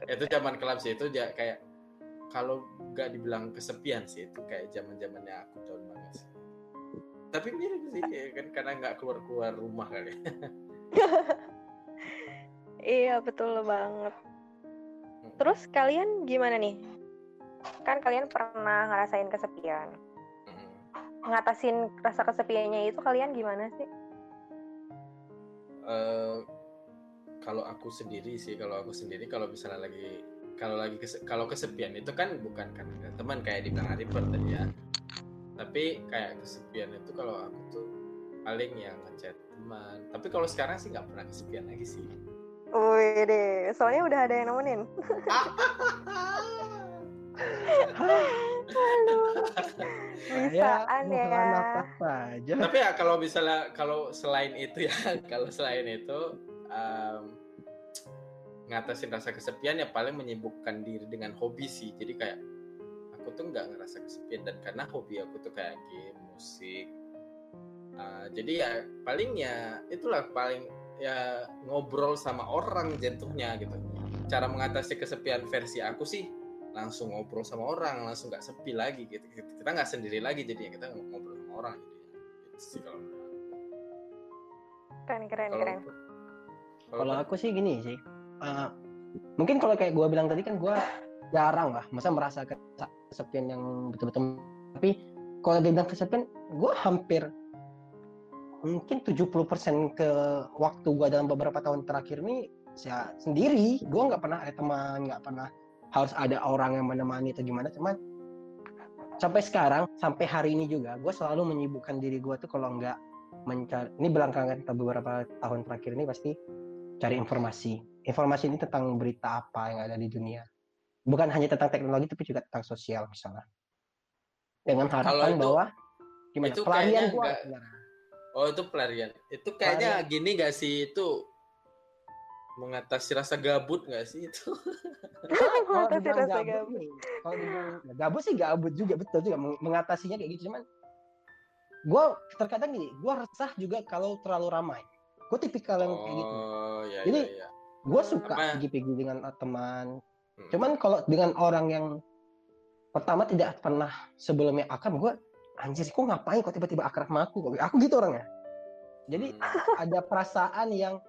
itu zaman kelam sih. Itu dia kayak kalau nggak dibilang kesepian sih itu kayak zaman zamannya aku down banget sih tapi mirip sih ya kan karena nggak keluar keluar rumah kali ya. *laughs* Iya, betul banget. Terus kalian gimana nih? Kan kalian pernah ngerasain kesepian. Mm. Ngatasin rasa kesepiannya itu kalian gimana sih? Eh, kalau aku sendiri sih kalau aku sendiri kalau misalnya lagi kalau lagi kese- kalau kesepian itu kan bukan karena teman kayak dibilang Arifer tadi ya tapi kayak kesepian itu kalau aku tuh paling yang ngechat teman tapi kalau sekarang sih nggak pernah kesepian lagi sih Wih deh, soalnya udah ada yang nemenin. *laughs* Bisaan ya. bukan apa saja. tapi ya kalau misalnya kalau selain itu ya *laughs* kalau selain itu em, ngatasin rasa kesepian ya paling menyibukkan diri dengan hobi sih jadi kayak aku tuh nggak ngerasa kesepian dan karena hobi aku tuh kayak game musik Uh, jadi ya paling ya itulah paling ya ngobrol sama orang jatuhnya gitu cara mengatasi kesepian versi aku sih langsung ngobrol sama orang langsung nggak sepi lagi gitu kita nggak sendiri lagi jadinya kita ngobrol sama orang jadinya gitu sih kalau. Keren, keren, Kalau- keren. kalau aku sih gini sih. eh, mungkin kalau kayak gue bilang tadi kan gue jarang lah, masa merasakan kesepian yang betul-betul. Tapi kalau dibilang kesepian, gue hampir mungkin 70% ke waktu gue dalam beberapa tahun terakhir ini saya sendiri. Gue nggak pernah ada teman, nggak pernah harus ada orang yang menemani atau gimana. Cuman sampai sekarang, sampai hari ini juga, gue selalu menyibukkan diri gue tuh kalau nggak mencari. Ini belakangan beberapa tahun terakhir ini pasti cari informasi. Informasi ini tentang berita apa yang ada di dunia. Bukan hanya tentang teknologi tapi juga tentang sosial misalnya. Dengan harapan itu- bahwa gimana itu pelarian gua nggak- sebenarnya. oh itu pelarian. Itu kayaknya gini gak sih? Itu mengatasi rasa gabut gak sih itu? *laughs* Kalau Mengatasi rasa gabut gabut. nih, kalau dibilang ya gabut sih gabut juga betul juga. Meng- mengatasinya kayak gitu cuman gue terkadang gini gue resah juga kalau terlalu ramai. Gue tipikal yang kayak gitu. Oh ya Jadi, ya. ya gue suka pergi-pergi dengan teman Hmm. Cuman kalau dengan orang yang pertama tidak pernah sebelumnya akrab, gue anjir kok ngapain kok tiba-tiba akrab sama aku? Aku gitu orangnya. Jadi Hmm. ada perasaan yang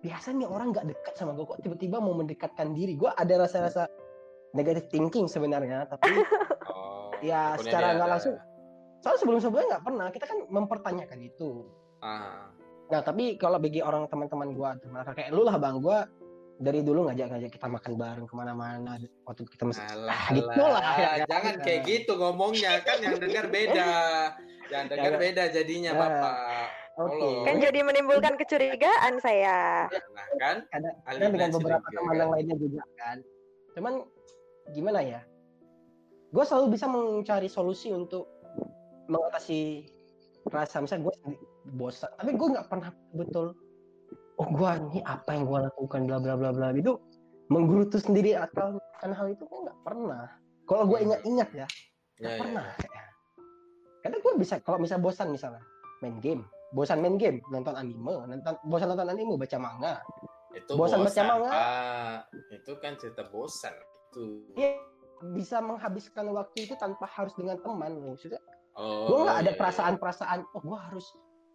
biasanya orang nggak dekat sama gue kok tiba-tiba mau mendekatkan diri. Gue ada rasa-rasa negative thinking sebenarnya, tapi *laughs* oh, ya secara nggak ada- langsung. soalnya sebelum-sebelumnya nggak pernah. Kita kan mempertanyakan itu. ah Nah tapi kalau bagi orang teman-teman gue, teman kayak lu lah bang, gue dari dulu ngajak-ngajak kita makan bareng ke mana-mana waktu kita masih alah, ah, gitu alah. lah, ya kan? jangan kayak gitu ngomongnya kan yang dengar beda yang dengar beda jadinya ya. bapak Oke. Tolong. Kan jadi menimbulkan kecurigaan saya. nah kan Alina kadang dengan beberapa curiga, teman kan? yang lainnya juga kan. Cuman gimana ya? Gue selalu bisa mencari solusi untuk mengatasi rasa misalnya gue bosan, tapi gue nggak pernah betul. Oh gue ini apa yang gue lakukan bla bla bla bla itu menggerutu sendiri atau kan hal itu gue nggak pernah. Kalau gue ingat-ingat ya, ya, nggak ya, pernah. Kadang gue bisa kalau misal bosan misalnya main game, bosan main game, nonton anime, nonton bosan nonton anime, baca manga, itu Bosan bosan, baca manga? Pak. itu kan cerita bosan itu Iya, bisa menghabiskan waktu itu tanpa harus dengan teman maksudnya oh, gue nggak ada iya, iya. perasaan-perasaan oh gue harus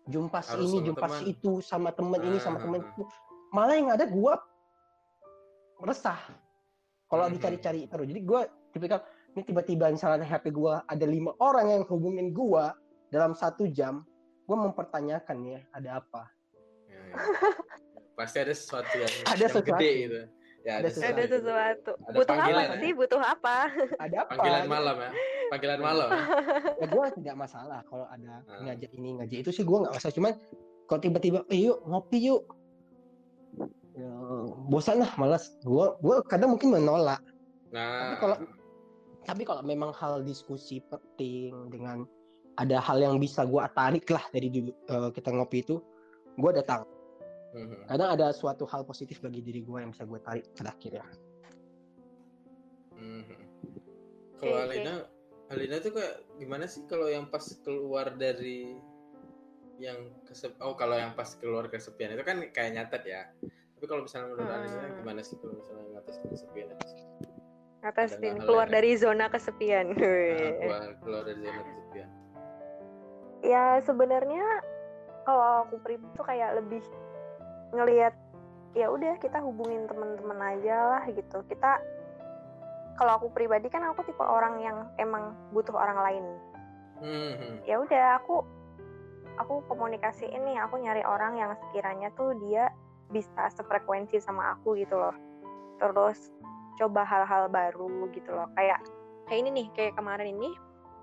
jumpa si ini jumpa teman. si itu sama temen ini sama temen ah, itu malah yang ada gue resah kalau Mhm. dicari-cari terus jadi gue tipikal ini tiba-tiba misalnya HP gue ada lima orang yang hubungin gue dalam satu jam gue mempertanyakan ya ada apa Ya, ya. *laughs* pasti ada sesuatu yang *laughs* Ada yang sesuatu. gede gitu Ya, Ada ada, sesuatu. Ada sesuatu. Ada butuh apa panggilan, ya? sih? Butuh apa? ada apa Panggilan malam ya. Panggilan malam. ya. ya gue tidak masalah kalau ada Ah. ngajak ini ngajak itu sih gue nggak masalah cuman kalau tiba-tiba eh, yuk ngopi yuk ya, bosan lah malas gue gue kadang mungkin menolak Nah, Tapi kalau- tapi kalau memang hal diskusi penting dengan ada hal yang bisa gue tarik lah dari dulu eh, kita ngopi itu gue datang Mhm. kadang ada suatu hal positif bagi diri gue yang bisa gue tarik pada akhirnya Mhm. Kalau oke. Alina, Alina tuh kayak gimana sih kalau yang pas keluar dari yang kesep oh kalau yang pas keluar kesepian itu kan kayak nyatet ya. Tapi kalau misalnya menurut Alina Hmm. gimana sih kalau misalnya ngatasin kesepian itu? Ngatasin hal keluar dari zona kesepian. Nah, keluar keluar dari zona kesepian. ya sebenarnya kalau aku pribadi tuh kayak lebih ngelihat ya udah kita hubungin teman-teman aja lah gitu kita kalau aku pribadi kan aku tipe orang yang emang butuh orang lain. Mhm. ya udah aku aku komunikasiin nih aku nyari orang yang sekiranya tuh dia bisa sefrekuensi sama aku gitu loh. Terus coba hal-hal baru gitu loh. Kayak kayak ini nih kayak kemarin ini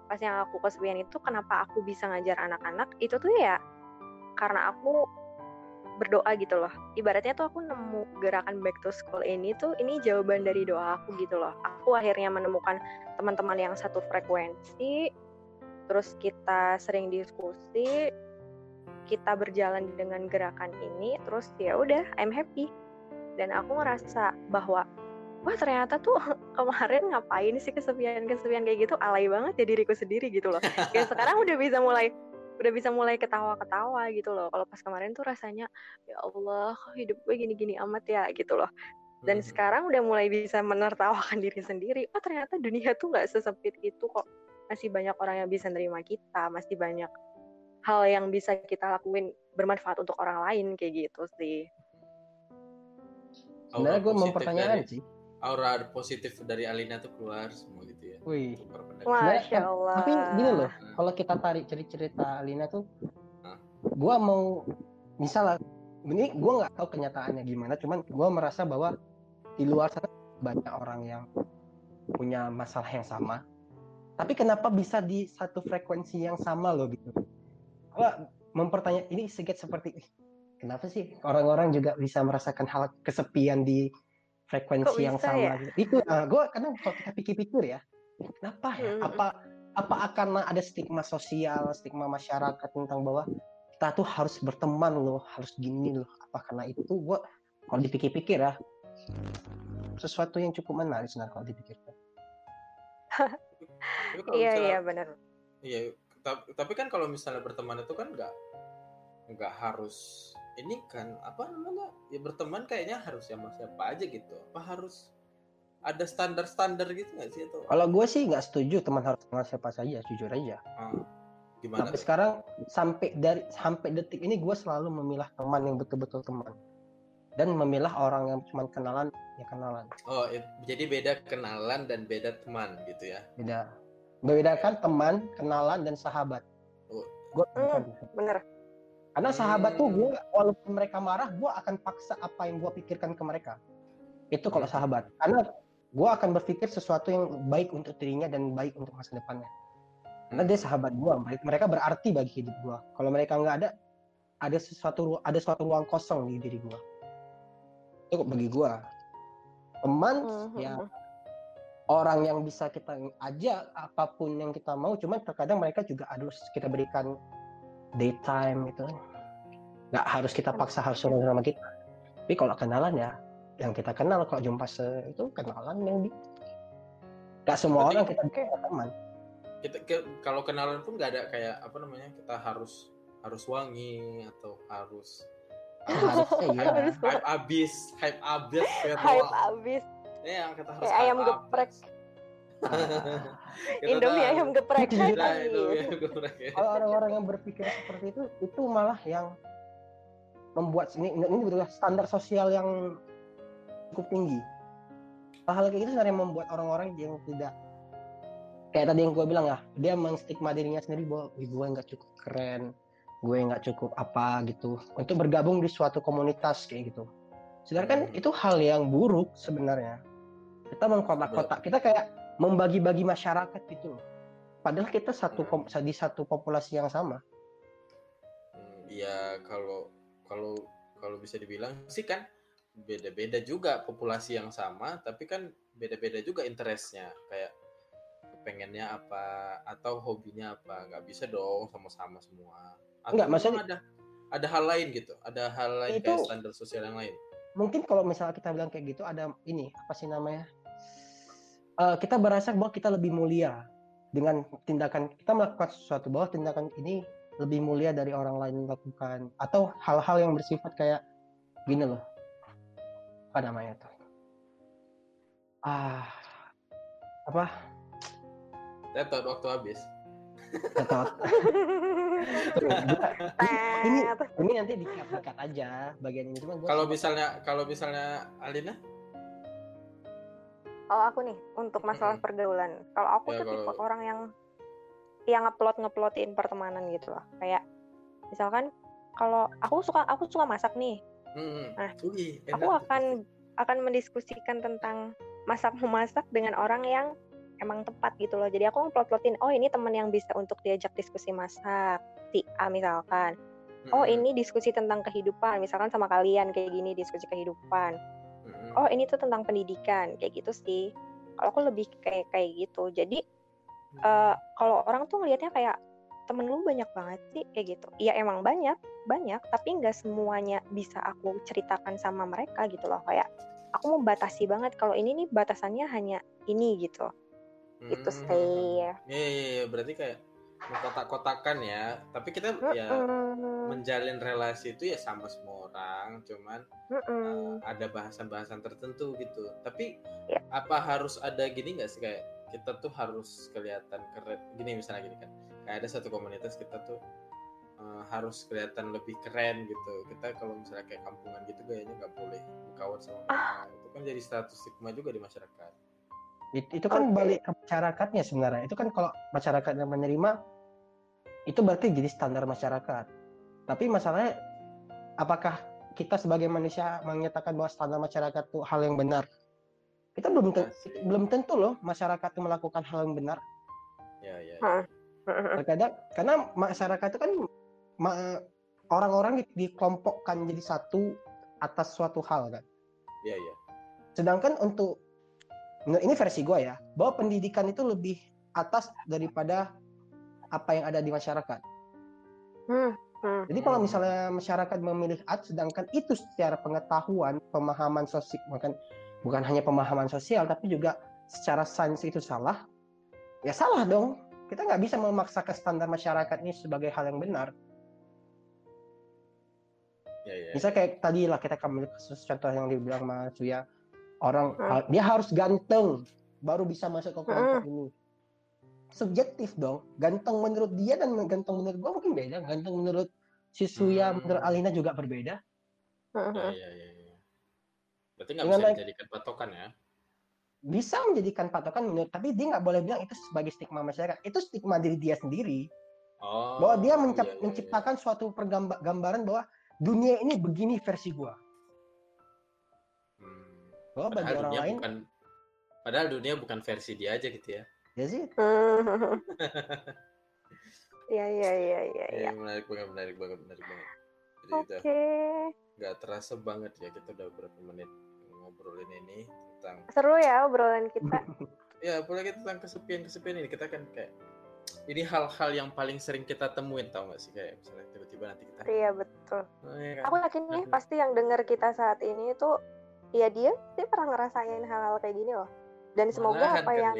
pas yang aku kesepian itu kenapa aku bisa ngajar anak-anak itu tuh ya karena aku berdoa gitu loh. Ibaratnya tuh aku nemu gerakan back to school ini tuh ini jawaban dari doa aku gitu loh. Aku akhirnya menemukan teman-teman yang satu frekuensi terus kita sering diskusi kita berjalan dengan gerakan ini terus ya udah I'm happy. Dan aku ngerasa bahwa wah ternyata tuh *laughs* kemarin ngapain sih kesepian kesepian kayak gitu? Alay banget ya diriku sendiri gitu loh. Ya sekarang udah bisa mulai udah bisa mulai ketawa-ketawa gitu loh. Kalau pas kemarin tuh rasanya ya Allah hidup gue gini-gini amat ya gitu loh. Dan Mhm. sekarang udah mulai bisa menertawakan diri sendiri oh ternyata dunia tuh nggak sesempit itu kok. Masih banyak orang yang bisa nerima kita masih banyak hal yang bisa kita lakuin bermanfaat untuk orang lain kayak gitu sih. Sebenarnya gue mempertanyakan sih aura positif dari Alina tuh keluar semua gitu. Wih. Masya Allah tapi gini loh kalau kita tarik cerita-cerita Alina tuh gua mau misalnya ini gua nggak tahu kenyataannya gimana cuman gua merasa bahwa di luar sana banyak orang yang punya masalah yang sama. Tapi kenapa bisa di satu frekuensi yang sama loh gitu? Gua mempertanya ini sedikit seperti "Ih, kenapa sih orang-orang juga bisa merasakan hal kesepian di frekuensi Kok yang sama ya? gitu. itu nah, gua kadang kalau kita pikir-pikir ya kenapa ya? Hmm. apa apa akan ada stigma sosial stigma masyarakat tentang bahwa kita tuh harus berteman loh harus gini loh. Apa karena itu? Gua kalau dipikir-pikir ya. Sesuatu yang cukup menarik sebenarnya kalau dipikirkan. Iya iya benar. Iya, ta- tapi kan kalau misalnya berteman itu kan nggak nggak harus ini kan apa namanya? Ya berteman kayaknya harus sama siapa aja gitu. Apa harus ada standar-standar gitu nggak sih atau kalau gue sih nggak setuju teman harus kenal siapa saja jujur aja ah, gimana? tuh? sekarang sampai dari sampai detik ini gue selalu memilah teman yang betul-betul teman dan memilah orang yang cuma kenalan ya kenalan Oh, it- jadi beda kenalan dan beda teman gitu ya. beda membedakan teman kenalan dan sahabat Oh. gue Hmm. bener karena sahabat tuh Hmm. gue walaupun mereka marah gue akan paksa apa yang gue pikirkan ke mereka itu kalau sahabat karena gue akan berpikir sesuatu yang baik untuk dirinya dan baik untuk masa depannya. Karena dia sahabat gue mereka berarti bagi hidup gue kalau mereka nggak ada ada sesuatu ada suatu ruang kosong di diri gue itu bagi gue teman Mhm. ya orang yang bisa kita ajak apa pun yang kita mau cuman terkadang mereka juga harus kita berikan daytime gitu. Nggak harus kita paksa harus sama kita. Tapi kalau kenalan ya yang kita kenal kalau jumpa se itu kenalan yang di nggak semua Berarti- orang kita bisa teman Kita ke- kalau kenalan pun nggak ada kayak apa namanya kita harus harus wangi atau harus harusnya iya Harus hype abis hype abis kayak hype abis ya kita harus Kayak ayam geprek. *laughs* Indomie tahu. ayam geprek Iya, Nah, Ais. Indomie ayam geprek ya. kalau orang-orang yang berpikir seperti itu itu malah yang membuat ini ini betul standar sosial yang cukup tinggi hal-hal kayak gitu sebenarnya membuat orang-orang yang tidak kayak tadi yang gue bilang ya dia mengstigma dirinya sendiri bahwa "Wih, gue nggak cukup keren gue nggak cukup apa gitu untuk bergabung di suatu komunitas kayak gitu Sedangkan Hmm. itu hal yang buruk sebenarnya. Kita mengkotak-kotak, kita kayak membagi-bagi masyarakat gitu loh. Padahal kita satu kom- di satu populasi yang sama. Iya kalau kalau kalau bisa dibilang sih kan beda-beda juga populasi yang sama, tapi kan beda-beda juga interestnya. Kayak pengennya apa atau hobinya apa, nggak bisa dong sama-sama semua. Atau Nggak, maksudnya- ada ada hal lain gitu, ada hal lain Itu- kayak standar sosial yang lain. Mungkin kalau misalnya kita bilang kayak gitu ada ini apa sih namanya? Eh, kita berasa bahwa kita lebih mulia dengan tindakan kita melakukan sesuatu bahwa tindakan ini lebih mulia dari orang lain melakukan atau hal-hal yang bersifat kayak gini loh apa namanya tuh ah apa Tetot waktu habis. Tetot. *laughs* Ini ini nanti dikat dikat aja bagian ini cuma gua Kalau misalnya kalau misalnya Alina, Kalau aku nih untuk masalah Mm-mm. pergaulan, kalau aku Ya, tuh tipe kalau- orang yang yang ngupload nguploadin pertemanan gitu loh. Kayak misalkan kalau aku suka aku suka masak nih, hmm, Nah, enak aku akan akan mendiskusikan tentang masak memasak dengan orang yang emang tepat gitu loh. Jadi aku ngupload-uploadin, oh ini teman yang bisa untuk diajak diskusi masak, si A misalkan. Oh ini diskusi tentang kehidupan, misalkan sama kalian kayak gini diskusi kehidupan. Oh ini tuh tentang pendidikan kayak gitu sih. Kalau aku lebih kayak kayak gitu. Jadi eh, kalau orang tuh ngelihatnya kayak temen lu banyak banget sih kayak gitu. Iya emang banyak, banyak. Tapi nggak semuanya bisa aku ceritakan sama mereka gitu loh. Kayak aku mau batasi banget. Kalau ini nih batasannya hanya ini gitu. Itu Hmm, sih. Iya, iya, iya, berarti kayak mengkotak-kotakan ya. Tapi kita ya Mm-mm. menjalin relasi itu ya sama semua orang, cuman Mm-mm. uh, ada bahasan-bahasan tertentu gitu. Tapi Ya. apa harus ada gini nggak sih kayak kita tuh harus kelihatan keren? Gini misalnya gini kan, kayak ada satu komunitas kita tuh uh, harus kelihatan lebih keren gitu. Kita kalau misalnya kayak kampungan gitu gayanya nggak boleh berkawan sama Ah. Itu kan jadi status stigma juga di masyarakat. It- itu kan Oke. balik ke masyarakatnya sebenarnya itu kan kalau masyarakat yang menerima itu berarti jadi standar masyarakat tapi masalahnya apakah kita sebagai manusia menyatakan bahwa standar masyarakat itu hal yang benar kita belum ten- Asik. belum tentu loh masyarakat itu melakukan hal yang benar Ya, ya. Ya. terkadang karena masyarakat itu kan orang-orang di- dikelompokkan jadi satu atas suatu hal kan Iya, iya. Sedangkan untuk nah, ini versi gue ya, bahwa pendidikan itu lebih atas daripada apa yang ada di masyarakat. Hmm, hmm. Jadi kalau misalnya masyarakat memilih A, sedangkan itu secara pengetahuan, pemahaman sosial, bukan bukan hanya pemahaman sosial, tapi juga secara sains itu salah, ya salah dong. Kita nggak bisa memaksakan standar masyarakat ini sebagai hal yang benar. Ya, ya. Misal kayak tadi lah kita ambil kasus contoh yang dibilang Mas Suya, orang ha- dia harus ganteng baru bisa masuk ke kelompok ini. Subjektif dong. Ganteng menurut dia dan ganteng menurut gua mungkin beda. Ganteng menurut si Suya, Hmm. menurut Alina juga berbeda. Hmm, Ya, hmm. ya, ya, ya. Berarti nggak bisa naik- dijadikan patokan ya? Bisa menjadikan patokan menurut, tapi dia nggak boleh bilang itu sebagai stigma masyarakat. Itu stigma diri dia sendiri. Oh. bahwa dia mencap- iya, iya, iya. menciptakan suatu pergamba- gambaran bahwa dunia ini begini versi gua. Hmm. Bahwa bagi Padahal orang dunia lain, bukan padahal dunia bukan versi dia aja gitu ya. ya sih. *laughs* *laughs* Iya, iya, iya, iya, iya. Eh, menarik banget, menarik banget, menarik banget. Jadi Oke. udah nggak terasa banget ya kita udah berapa menit ngobrolin ini tentang Seru ya obrolan kita. *laughs* ya apalagi tentang kesepian-kesepian ini kita kan kayak ini hal-hal yang paling sering kita temuin tau gak sih kayak misalnya tiba-tiba nanti kita Iya, betul. oh, ya kan? Aku yakin nih Mhm. pasti yang denger kita saat ini tuh ya dia dia pernah ngerasain hal-hal kayak gini loh. Dan semoga Malahan apa kan, yang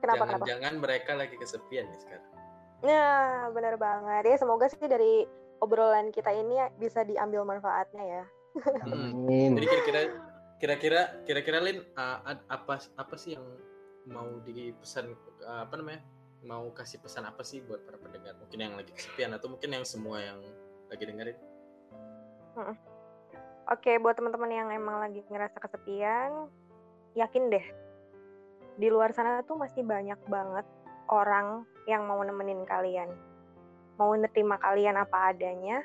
kenapa kenapa? jangan-jangan mereka lagi kesepian nih sekarang Nah, benar banget. Ya semoga sih dari obrolan kita ini ya bisa diambil manfaatnya ya. Hmm. Amin. Jadi kira-kira kira-kira kira-kira Lin uh, apa apa sih yang mau dipesan uh, apa namanya? Mau kasih pesan apa sih buat para pendengar? Mungkin yang lagi kesepian atau mungkin yang semua yang lagi dengerin? Oke, buat teman-teman yang emang lagi ngerasa kesepian, yakin deh. Di luar sana tuh masih banyak banget orang yang mau nemenin kalian. Mau nerima kalian apa adanya.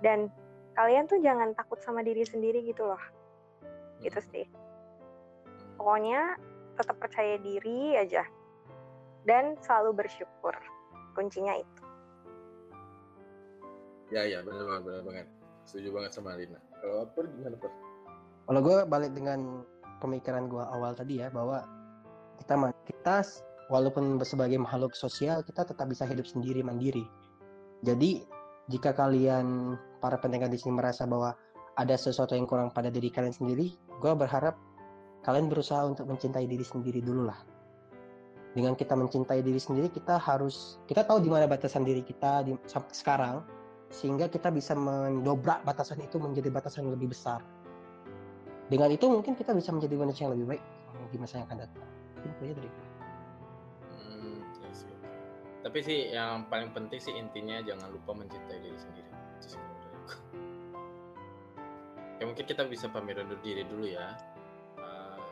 Dan kalian tuh jangan takut sama diri sendiri gitu loh gitu sih pokoknya tetap percaya diri aja dan selalu bersyukur kuncinya itu Ya ya benar banget benar banget. Setuju banget sama Lina. Kalau apa gimana Pur? Kalau gue balik dengan pemikiran gue awal tadi ya bahwa kita kita walaupun sebagai makhluk sosial kita tetap bisa hidup sendiri mandiri. Jadi jika kalian para pendengar di sini merasa bahwa ada sesuatu yang kurang pada diri kalian sendiri, gue berharap kalian berusaha untuk mencintai diri sendiri dulu lah. Dengan kita mencintai diri sendiri, kita harus kita tahu di mana batasan diri kita di, sampai sekarang, sehingga kita bisa mendobrak batasan itu menjadi batasan yang lebih besar. Dengan itu mungkin kita bisa menjadi manusia yang lebih baik di masa yang akan datang. Itu aja dari. Hmm. Tapi sih yang paling penting sih intinya jangan lupa mencintai diri sendiri. Ya mungkin kita bisa undur diri dulu ya.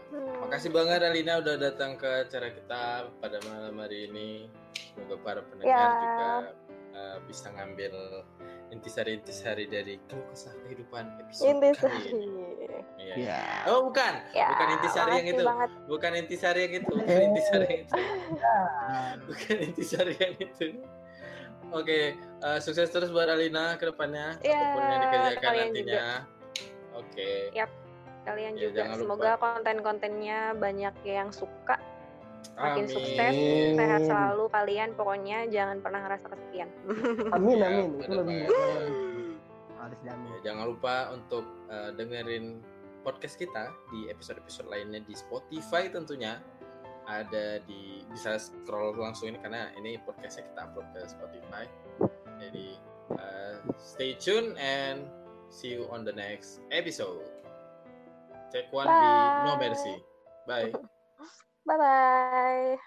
Uh, Hmm. makasih banget Alina udah datang ke acara kita pada malam hari ini. Semoga para pendengar Ya. juga uh, bisa ngambil intisari-intisari dari keluh kesah kehidupan episode Intisari. kali ini. Iya. Ya. Oh bukan, Ya, bukan intisari yang itu. banget. bukan intisari yang itu, bukan Eh. intisari yang itu. bukan intisari yang itu. Oke, eh, sukses terus buat Alina ke depannya, Ya, apa pun yang dikerjakan nantinya. Oke, Kalian Ya, juga semoga konten-kontennya banyak yang suka, makin amin. sukses, sehat selalu kalian. Pokoknya jangan pernah ngerasa kesepian. *laughs* Amin Ya, amin. Itu bener lebih banget. harus diamin. Ya, jangan lupa untuk eh, dengerin podcast kita di episode-episode lainnya di Spotify tentunya. Ada di bisa scroll langsung ini karena ini podcastnya kita upload ke Spotify. Jadi eh, stay tune and see you on the next episode. Take one di No. Mercy. Bye. Bye *laughs* bye.